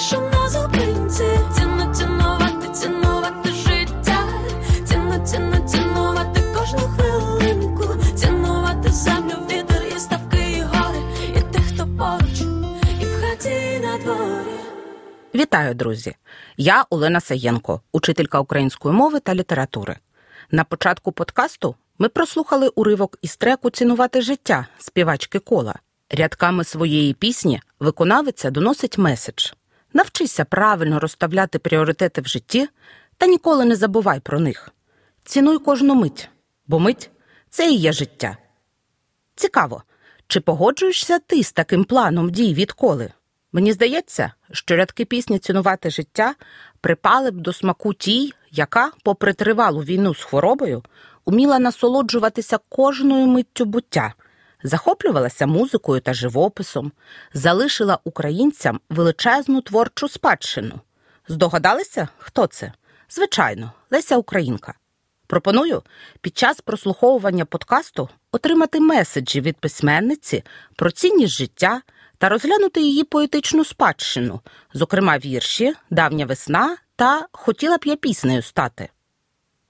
Вийшов на зупинці. Ціну цінувати, цінувати життя, ціну, ціну, цінувати кожну хвилинку, цінувати землю, вітер і ставки, і гори, і тих, хто поруч, і в хаті, і на дворі. Вітаю, друзі! Я Олена Саєнко, учителька української мови та літератури. На початку подкасту ми прослухали уривок із треку Цінувати життя співачки кола. Рядками своєї пісні виконавиця доносить меседж: навчися правильно розставляти пріоритети в житті та ніколи не забувай про них. Цінуй кожну мить, бо мить це і є життя. Цікаво, чи погоджуєшся ти з таким планом дій відколи? Мені здається, що рядки пісні цінувати життя припали б до смаку тій, яка, попри тривалу війну з хворобою, уміла насолоджуватися кожною миттю буття, захоплювалася музикою та живописом, залишила українцям величезну творчу спадщину. Здогадалися, хто це? Звичайно, Леся Українка. Пропоную під час прослуховування подкасту отримати меседжі від письменниці про цінність життя та розглянути її поетичну спадщину, зокрема вірші, давня весна та хотіла б я піснею стати.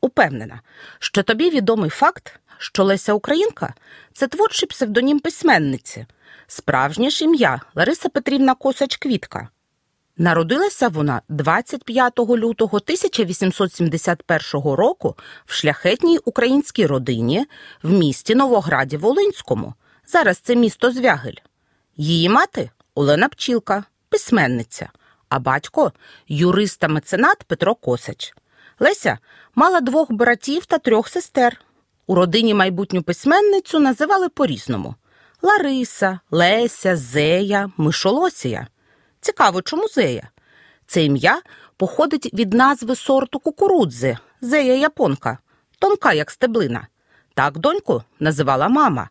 Упевнена, що тобі відомий факт, що Леся Українка це творчий псевдонім письменниці, справжнє ж ім'я Лариса Петрівна Косач Квітка. Народилася вона 25 лютого 1871 року в шляхетній українській родині в місті Новограді Волинському. Зараз це місто Звягель. Її мати Олена Пчілка, письменниця, а батько юрист та меценат Петро Косач. Леся мала двох братів та трьох сестер. У родині майбутню письменницю називали по-різному: Лариса, Леся, Зея, Мишолосія. Цікаво, чому Зея? Це ім'я походить від назви сорту кукурудзи Зея японка, тонка, як стеблина. Так доньку називала мама.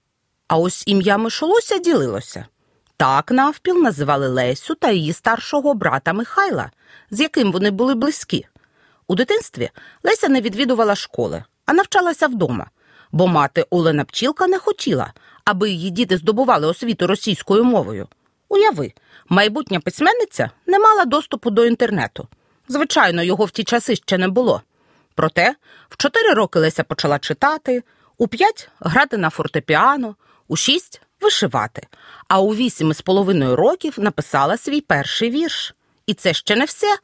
А ось ім'я Мишолося ділилося. Так навпіл називали Лесю та її старшого брата Михайла, з яким вони були близькі. У дитинстві Леся не відвідувала школи, а навчалася вдома, бо мати Олена Пчілка не хотіла, аби її діти здобували освіту російською мовою. Уяви, майбутня письменниця не мала доступу до інтернету. Звичайно, його в ті часи ще не було. Проте в чотири роки Леся почала читати, у п'ять грати на фортепіано, у шість вишивати, а у вісім із половиною років написала свій перший вірш. І це ще не все.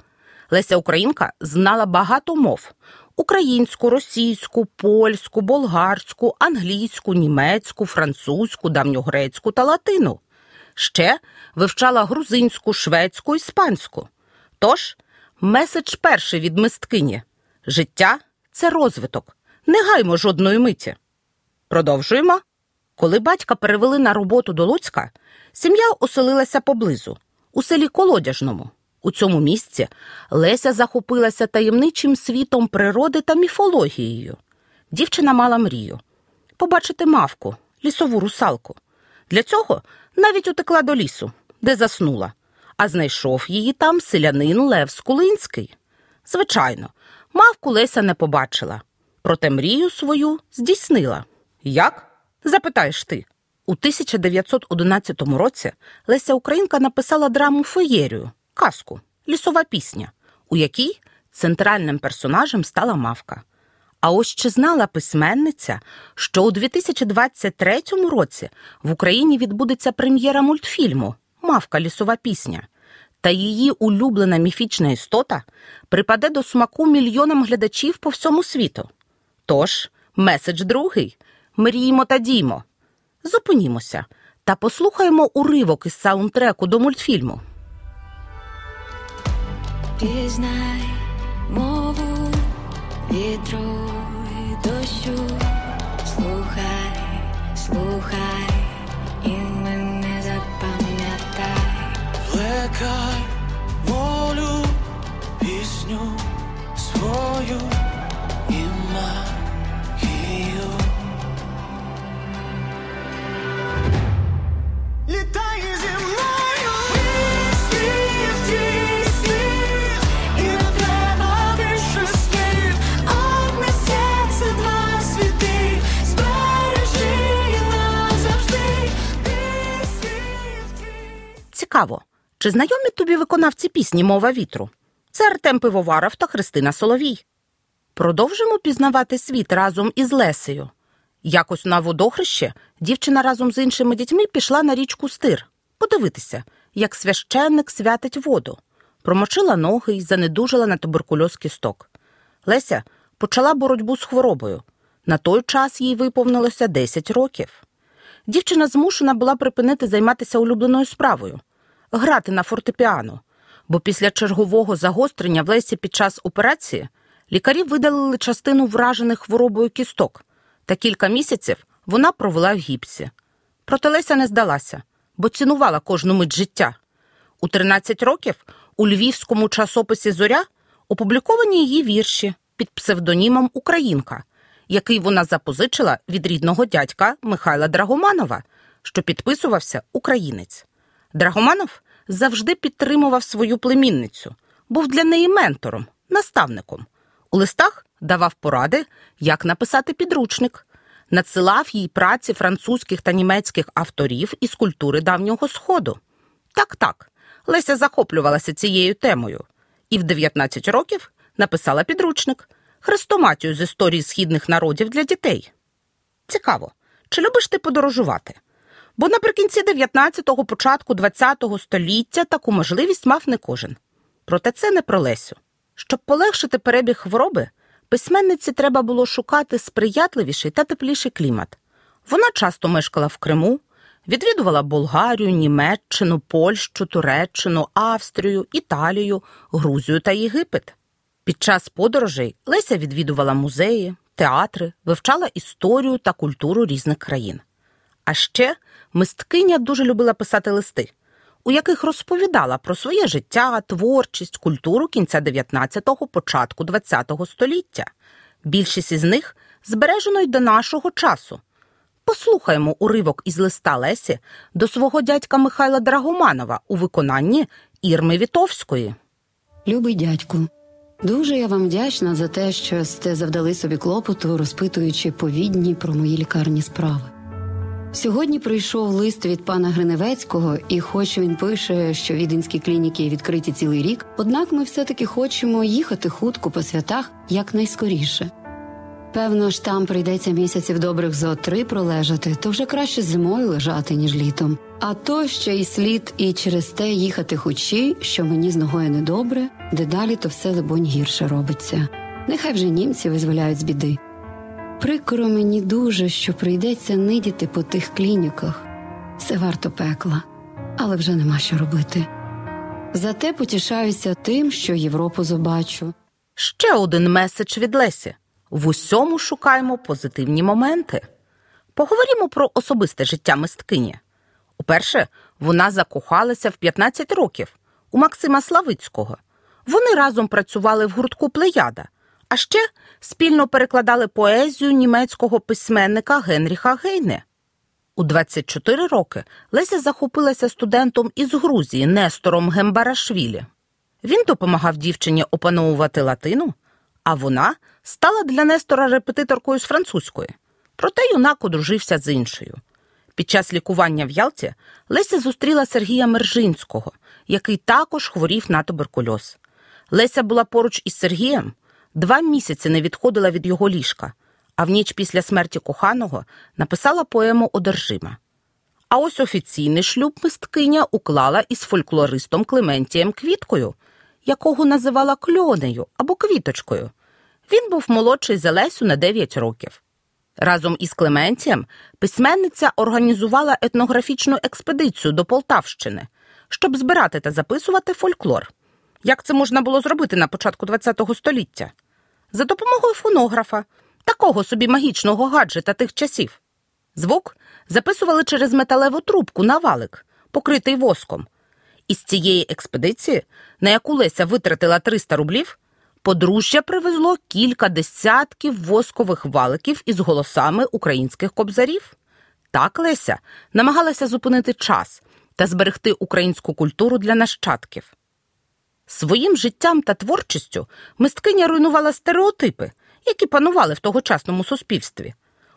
Леся Українка знала багато мов: українську, російську, польську, болгарську, англійську, німецьку, французьку, давньогрецьку та латину. Ще вивчала грузинську, шведську, іспанську. Тож, меседж перший від мисткині життя це розвиток. Не гаймо жодної миті. Продовжуємо. Коли батька перевели на роботу до Луцька, сім'я оселилася поблизу, у селі Колодяжному. У цьому місці Леся захопилася таємничим світом природи та міфологією. Дівчина мала мрію побачити мавку, лісову русалку. Для цього навіть утекла до лісу, де заснула, а знайшов її там селянин Лев Скулинський. Звичайно, мавку Леся не побачила, проте мрію свою здійснила. Як? Запитаєш ти. У 1911 році Леся Українка написала драму Феєрію, казку, лісова пісня, у якій центральним персонажем стала мавка. А ось чи знала письменниця, що у 2023 році в Україні відбудеться прем'єра мультфільму Мавка лісова пісня, та її улюблена міфічна істота припаде до смаку мільйонам глядачів по всьому світу. Тож, меседж другий мріємо та діймо. Зупинімося та послухаємо уривок із саундтреку до мультфільму. Пізнай мову вітру і дощу, слухай, слухай, і мене запам'ятай. Плекай Цікаво, чи знайомі тобі виконавці пісні Мова вітру? Це Артем Пивоваров та Христина Соловій. Продовжимо пізнавати світ разом із Лесею. Якось на водохреще дівчина разом з іншими дітьми пішла на річку Стир подивитися, як священник святить воду. Промочила ноги і занедужила на туберкульоз кісток. Леся почала боротьбу з хворобою. На той час їй виповнилося 10 років. Дівчина змушена була припинити займатися улюбленою справою грати на фортепіано, бо після чергового загострення в Лесі під час операції лікарі видалили частину вражених хворобою кісток, та кілька місяців вона провела в гіпсі. Проте Леся не здалася, бо цінувала кожну мить життя. У 13 років у львівському часописі Зоря опубліковані її вірші під псевдонімом Українка, який вона запозичила від рідного дядька Михайла Драгоманова, що підписувався Українець. Драгоманов завжди підтримував свою племінницю, був для неї ментором, наставником. У листах давав поради, як написати підручник, надсилав їй праці французьких та німецьких авторів із культури давнього сходу. Так, так, Леся захоплювалася цією темою і в 19 років написала підручник Хрестоматію з історії східних народів для дітей. Цікаво, чи любиш ти подорожувати? Бо наприкінці 19-го, початку 20-го століття таку можливість мав не кожен. Проте це не про Лесю. Щоб полегшити перебіг хвороби, письменниці треба було шукати сприятливіший та тепліший клімат. Вона часто мешкала в Криму, відвідувала Болгарію, Німеччину, Польщу, Туреччину, Австрію, Італію, Грузію та Єгипет. Під час подорожей Леся відвідувала музеї, театри, вивчала історію та культуру різних країн. А ще мисткиня дуже любила писати листи, у яких розповідала про своє життя, творчість, культуру кінця 19-го, початку 20-го століття. Більшість із них збережено й до нашого часу. Послухаємо уривок із листа Лесі до свого дядька Михайла Драгоманова у виконанні Ірми Вітовської. Любий дядьку, дуже я вам вдячна за те, що сте завдали собі клопоту, розпитуючи повідні про мої лікарні справи. Сьогодні прийшов лист від пана Гриневецького, і хоч він пише, що віденські клініки відкриті цілий рік, однак ми все-таки хочемо їхати хутко по святах якнайскоріше. Певно ж, там прийдеться місяців добрих зо три пролежати, то вже краще зимою лежати, ніж літом. А то ще й слід і через те їхати хучі, що мені з ногою недобре, дедалі то все либонь гірше робиться. Нехай вже німці визволяють з біди. Прикро мені дуже, що прийдеться нидіти по тих клініках. Все варто пекла, але вже нема що робити. Зате потішаюся тим, що Європу побачу. Ще один меседж від Лесі. В усьому шукаємо позитивні моменти. Поговоримо про особисте життя мисткині. Уперше вона закохалася в 15 років у Максима Славицького. Вони разом працювали в гуртку Плеяда, а ще спільно перекладали поезію німецького письменника Генріха Гейне. У 24 роки Леся захопилася студентом із Грузії Нестором Гембарашвілі. Він допомагав дівчині опановувати латину, а вона стала для Нестора репетиторкою з французької. Проте юнак одружився з іншою. Під час лікування в Ялті Леся зустріла Сергія Мержинського, який також хворів на туберкульоз. Леся була поруч із Сергієм, два місяці не відходила від його ліжка, а в ніч після смерті коханого написала поему Одержима. А ось офіційний шлюб мисткиня уклала із фольклористом Клементієм Квіткою, якого називала кльонею або квіточкою. Він був молодший за Лесю на 9 років. Разом із Клементієм письменниця організувала етнографічну експедицію до Полтавщини, щоб збирати та записувати фольклор. Як це можна було зробити на початку ХХ століття? За допомогою фонографа, такого собі магічного гаджета тих часів. Звук записували через металеву трубку на валик, покритий воском. Із цієї експедиції, на яку Леся витратила 300 рублів, подружжя привезло кілька десятків воскових валиків із голосами українських кобзарів. Так Леся намагалася зупинити час та зберегти українську культуру для нащадків. Своїм життям та творчістю мисткиня руйнувала стереотипи, які панували в тогочасному суспільстві.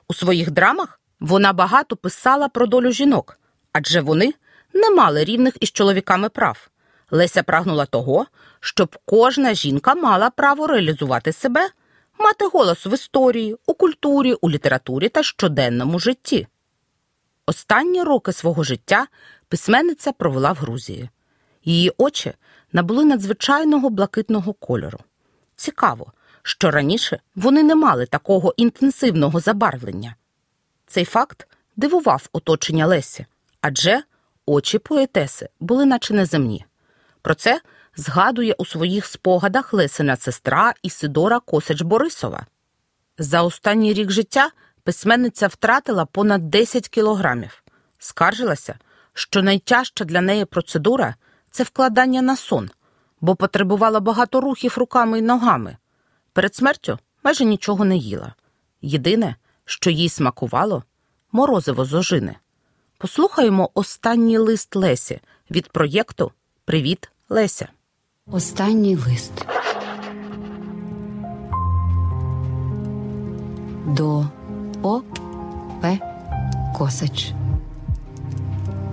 У своїх драмах вона багато писала про долю жінок, адже вони не мали рівних із чоловіками прав. Леся прагнула того, щоб кожна жінка мала право реалізувати себе, мати голос в історії, у культурі, у літературі та щоденному житті. Останні роки свого життя письменниця провела в Грузії. Її очі набули надзвичайного блакитного кольору. Цікаво, що раніше вони не мали такого інтенсивного забарвлення. Цей факт дивував оточення Лесі, адже очі поетеси були наче неземні. Про це згадує у своїх спогадах Лесина сестра Ісидора Косач Борисова. За останній рік життя письменниця втратила понад 10 кілограмів. Скаржилася, що найтяжча для неї процедура це вкладання на сон, бо потребувала багато рухів руками й ногами. Перед смертю майже нічого не їла. Єдине, що їй смакувало морозиво з ожини. Послухаємо останній лист Лесі від проєкту Привіт, Леся. Останній лист. До О. П. Косач.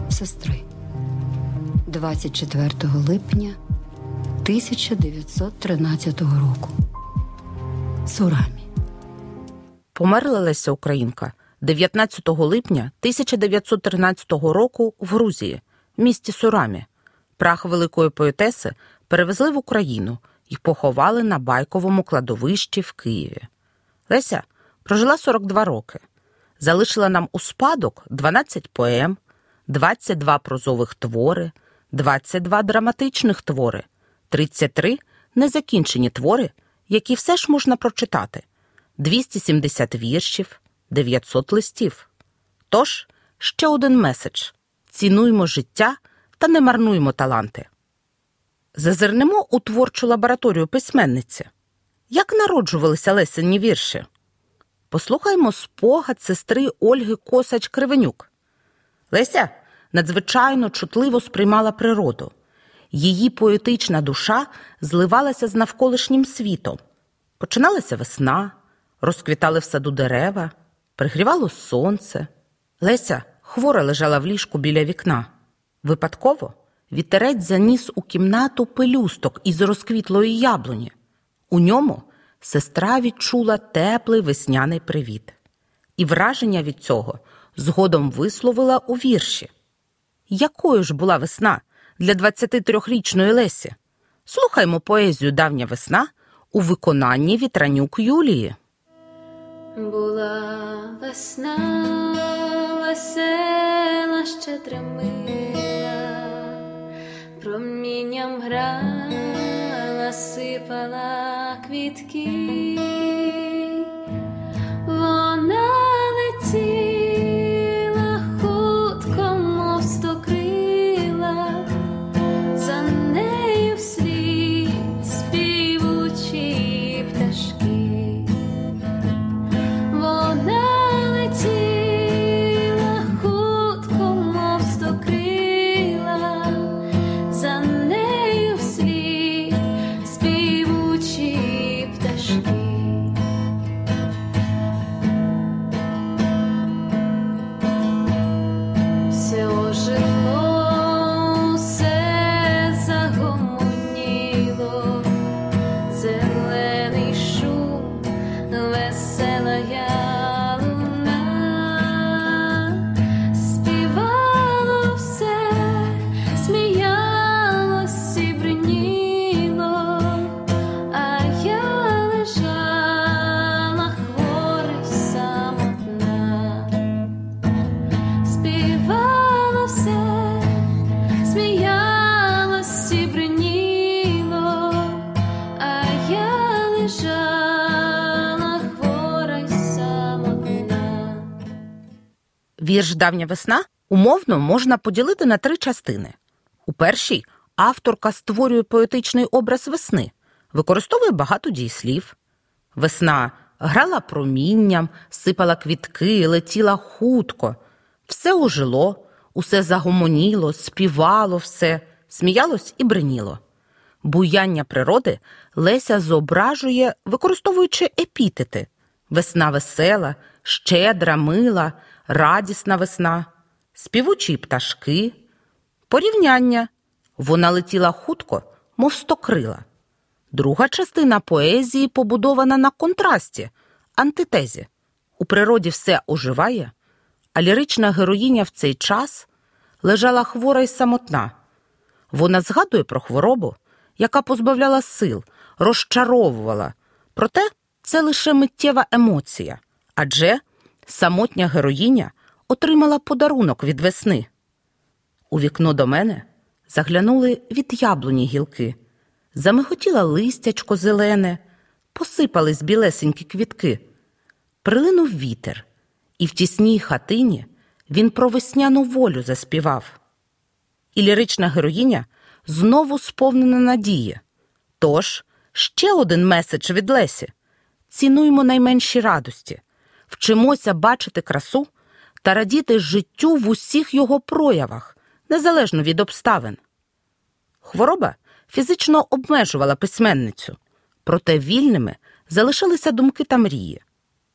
Сестри. 24 липня 1913 року. Сурамі. Померла Леся Українка 19 липня 1913 року в Грузії, місті Сурамі. Прах великої поетеси перевезли в Україну і поховали на байковому кладовищі в Києві. Леся прожила 42 роки, залишила нам у спадок 12 поем, 22 прозових твори, 22 драматичних твори, 33 незакінчені твори, які все ж можна прочитати, 270 віршів, 900 листів. Тож ще один меседж: цінуймо життя та не марнуймо таланти. Зазирнемо у творчу лабораторію письменниці. Як народжувалися лесені вірші? Послухаймо спогад сестри Ольги Косач Кривенюк. Леся надзвичайно чутливо сприймала природу. Її поетична душа зливалася з навколишнім світом. Починалася весна, розквітали в саду дерева, пригрівало сонце. Леся хвора лежала в ліжку біля вікна. Випадково вітерець заніс у кімнату пелюсток із розквітлої яблуні. У ньому сестра відчула теплий весняний привіт. І враження від цього згодом висловила у вірші. Якою ж була весна для 23-річної Лесі? Слухаймо поезію Давня весна у виконанні вітранюк Юлії. Була весна, весела, щедра мила, промінням грала, сипала квітки, Вірш Давня весна умовно можна поділити на три частини. У першій авторка створює поетичний образ весни, використовує багато дієслів. Весна грала промінням, сипала квітки, летіла хутко. Все ожило, усе загомоніло, співало все, сміялось і бриніло. Буяння природи Леся зображує, використовуючи епітети: весна весела, щедра, мила, радісна весна, співучі пташки, Порівняння. Вона летіла хутко, мов стокрила. Друга частина поезії побудована на контрасті, антитезі. У природі все оживає, а лірична героїня в цей час лежала хвора й самотна. Вона згадує про хворобу, яка позбавляла сил, розчаровувала. Проте це лише миттєва емоція, адже самотня героїня отримала подарунок від весни. У вікно до мене заглянули від яблуні гілки, замиготіла листячко зелене, посипались білесенькі квітки. Прилинув вітер, і в тісній хатині він про весняну волю заспівав. І лірична героїня знову сповнена надії. Тож ще один меседж від Лесі: цінуймо найменші радості, вчимося бачити красу та радіти життю в усіх його проявах, незалежно від обставин. Хвороба фізично обмежувала письменницю, проте вільними залишилися думки та мрії.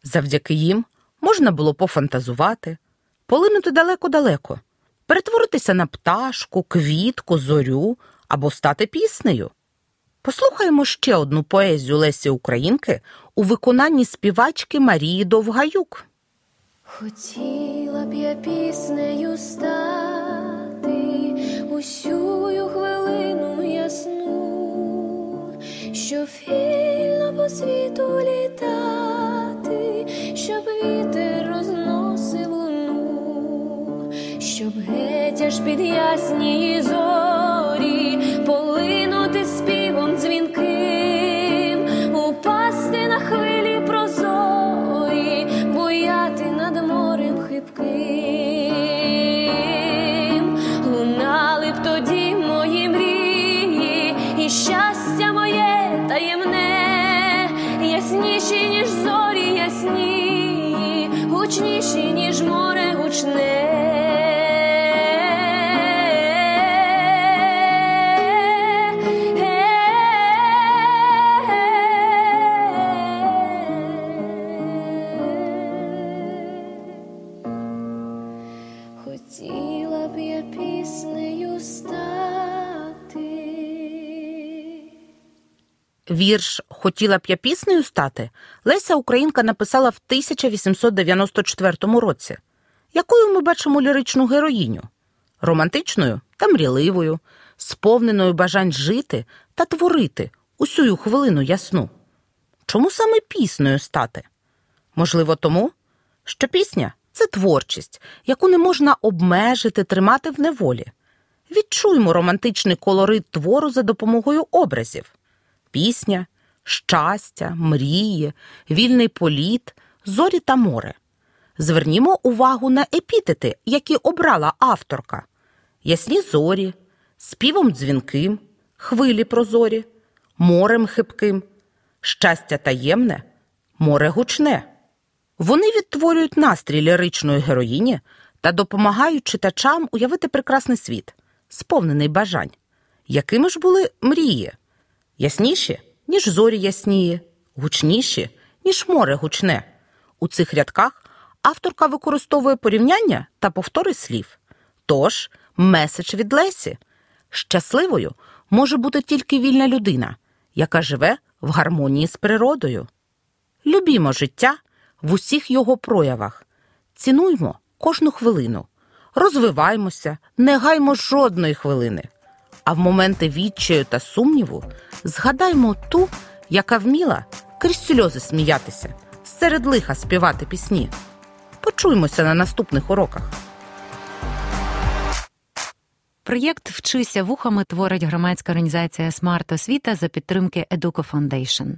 Завдяки їм можна було пофантазувати, полинути далеко-далеко, перетворитися на пташку, квітку, зорю або стати піснею. Послухаємо ще одну поезію Лесі Українки у виконанні співачки Марії Довгаюк. Хотіла б я піснею стати усю хвилину ясну, щоб вільно по світу літати, щоб вітер розносив луну, щоб геть аж під ясні зорі Вірш Хотіла б я піснею стати Леся Українка написала в 1894 році. Якою ми бачимо ліричну героїню? Романтичною та мріливою, сповненою бажань жити та творити усю хвилину ясну. Чому саме піснею стати? Можливо, тому, що пісня це творчість, яку не можна обмежити, тримати в неволі. Відчуймо романтичний колорит твору за допомогою образів пісня, щастя, мрії, вільний політ, зорі та море. Звернімо увагу на епітети, які обрала авторка: ясні зорі, співом дзвінким, хвилі прозорі, морем хибким, щастя таємне, море гучне. Вони відтворюють настрій ліричної героїні та допомагають читачам уявити прекрасний світ, сповнений бажань. Якими ж були мрії? Ясніші, ніж зорі ясніє, гучніші, ніж море гучне. У цих рядках авторка використовує порівняння та повтори слів. Тож, меседж від Лесі. Щасливою може бути тільки вільна людина, яка живе в гармонії з природою. Любімо життя в усіх його проявах, цінуймо кожну хвилину, розвиваймося, не гаймо жодної хвилини. А в моменти відчаю та сумніву згадаймо ту, яка вміла крізь сльози сміятися, серед лиха співати пісні. Почуймося на наступних уроках. Проєкт Вчися вухами творить громадська організація Смарт Освіта за підтримки Educo Foundation.